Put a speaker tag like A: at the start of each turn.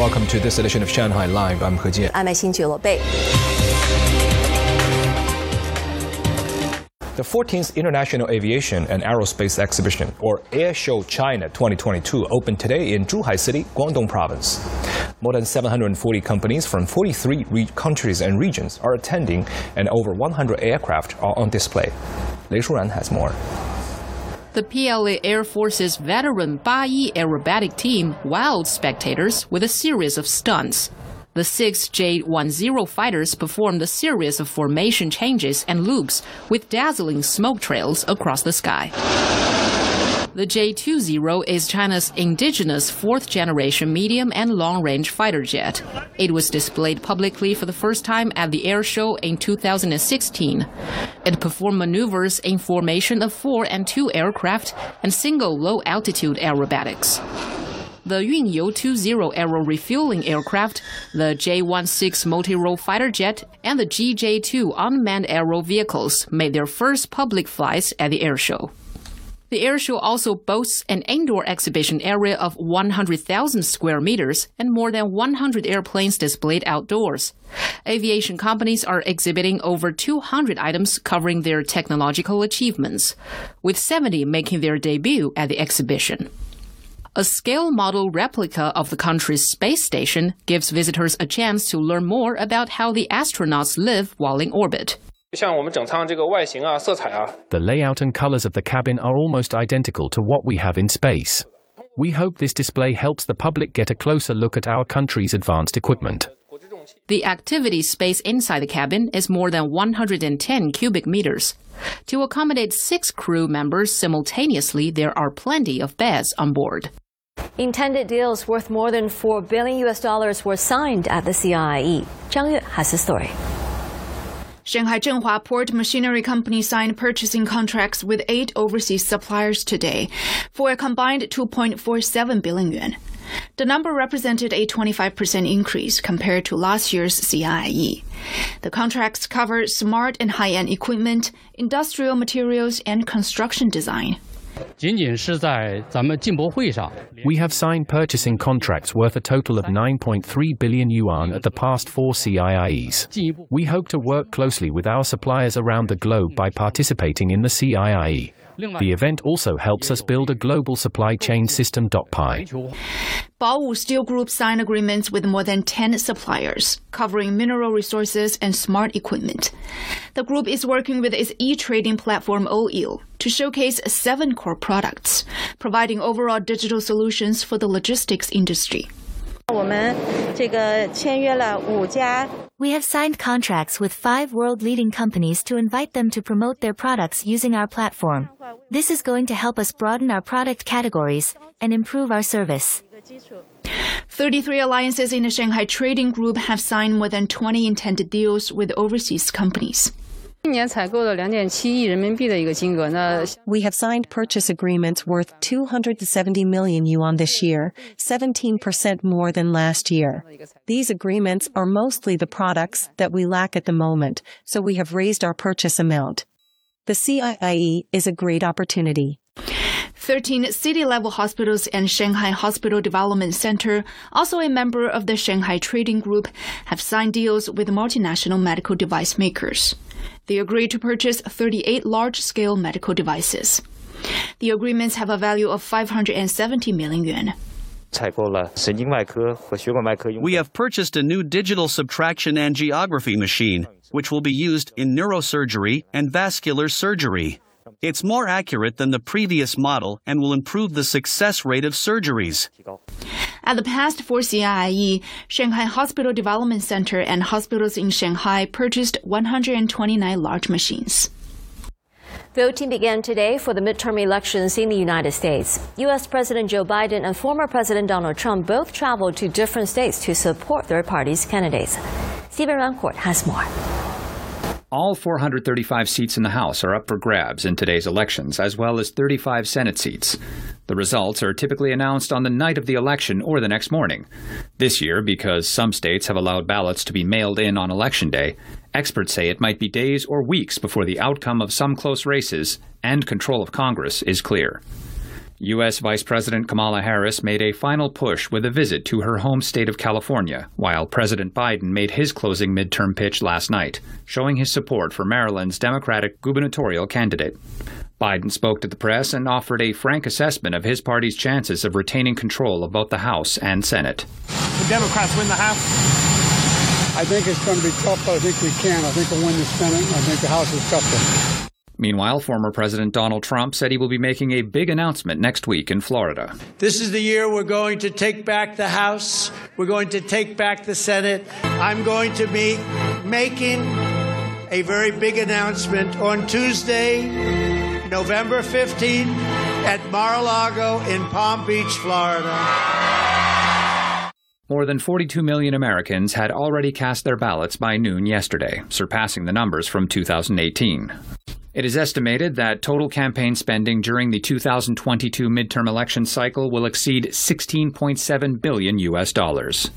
A: welcome to this edition of Shanghai Live. I'm He Jian.
B: I'm Xinju Lobei.
A: The 14th International Aviation and Aerospace Exhibition, or Air Show China 2022, opened today in Zhuhai City, Guangdong Province. More than 740 companies from 43 countries and regions are attending, and over 100 aircraft are on display. Lei Shuran has more.
C: The PLA Air Force's veteran Bayi aerobatic team wowed spectators with a series of stunts. The six J-10 fighters performed a series of formation changes and loops with dazzling smoke trails across the sky. The J-20 is China's indigenous fourth-generation medium and long-range fighter jet. It was displayed publicly for the first time at the air show in 2016. It performed maneuvers in formation of four and two aircraft and single low-altitude aerobatics the Yunyou 20 aero refueling aircraft, the J-16 multi-role fighter jet, and the GJ-2 unmanned aero vehicles made their first public flights at the airshow. The airshow also boasts an indoor exhibition area of 100,000 square meters and more than 100 airplanes displayed outdoors. Aviation companies are exhibiting over 200 items covering their technological achievements, with 70 making their debut at the exhibition. A scale model replica of the country's space station gives visitors a chance to learn more about how the astronauts live while in orbit.
D: The layout and colors of the cabin are almost identical to what we have in space. We hope this display helps the public get a closer look at our country's advanced equipment.
C: The activity space inside the cabin is more than 110 cubic meters. To accommodate six crew members simultaneously, there are plenty of beds on board.
B: Intended deals worth more than 4 billion US dollars were signed at the CIIE. Zhang Yue has the story.
E: Shanghai Zhenhua Port Machinery Company signed purchasing contracts with eight overseas suppliers today for a combined 2.47 billion yuan. The number represented a 25% increase compared to last year's CIIE. The contracts cover smart and high-end equipment, industrial materials, and construction design.
D: We have signed purchasing contracts worth a total of 9.3 billion yuan at the past four CIIEs. We hope to work closely with our suppliers around the globe by participating in the CIIE. The event also helps us build a global supply chain system. Pi.
E: Baowu Steel Group signed agreements with more than 10 suppliers, covering mineral resources and smart equipment the group is working with its e-trading platform OuYeel to showcase seven core products, providing overall digital solutions for the logistics industry.
F: We have signed contracts with five world leading companies to invite them to promote their products using our platform. This is going to help us broaden our product categories and improve our service.
E: 33 alliances in the Shanghai Trading Group have signed more than 20 intended deals with overseas companies.
G: We have signed purchase agreements worth 270 million yuan this year, 17% more than last year. These agreements are mostly the products that we lack at the moment, so we have raised our purchase amount. The CIIE is a great opportunity.
E: 13 city level hospitals and Shanghai Hospital Development Center, also a member of the Shanghai Trading Group, have signed deals with multinational medical device makers. They agreed to purchase 38 large scale medical devices. The agreements have a value of 570 million yuan.
H: We have purchased a new digital subtraction angiography machine, which will be used in neurosurgery and vascular surgery. It's more accurate than the previous model and will improve the success rate of surgeries.
E: At the past four CIIE, Shanghai Hospital Development Center and hospitals in Shanghai purchased 129 large machines.
B: Voting began today for the midterm elections in the United States. U.S. President Joe Biden and former President Donald Trump both traveled to different states to support their party's candidates. Stephen Rancourt has more.
I: All 435 seats in the House are up for grabs in today's elections, as well as 35 Senate seats. The results are typically announced on the night of the election or the next morning. This year, because some states have allowed ballots to be mailed in on Election Day, experts say it might be days or weeks before the outcome of some close races and control of Congress is clear. U.S. Vice President Kamala Harris made a final push with a visit to her home state of California, while President Biden made his closing midterm pitch last night, showing his support for Maryland's Democratic gubernatorial candidate. Biden spoke to the press and offered a frank assessment of his party's chances of retaining control of both the House and Senate.
J: The Democrats win the House?
K: I think it's going to be tough, but I think we can. I think we'll win the Senate. I think the House is tougher.
I: Meanwhile, former President Donald Trump said he will be making a big announcement next week in Florida.
L: This is the year we're going to take back the House. We're going to take back the Senate. I'm going to be making a very big announcement on Tuesday, November 15th at Mar-a-Lago in Palm Beach, Florida.
I: More than 42 million Americans had already cast their ballots by noon yesterday, surpassing the numbers from 2018. It is estimated that total campaign spending during the 2022 midterm election cycle will exceed 16.7 billion US dollars.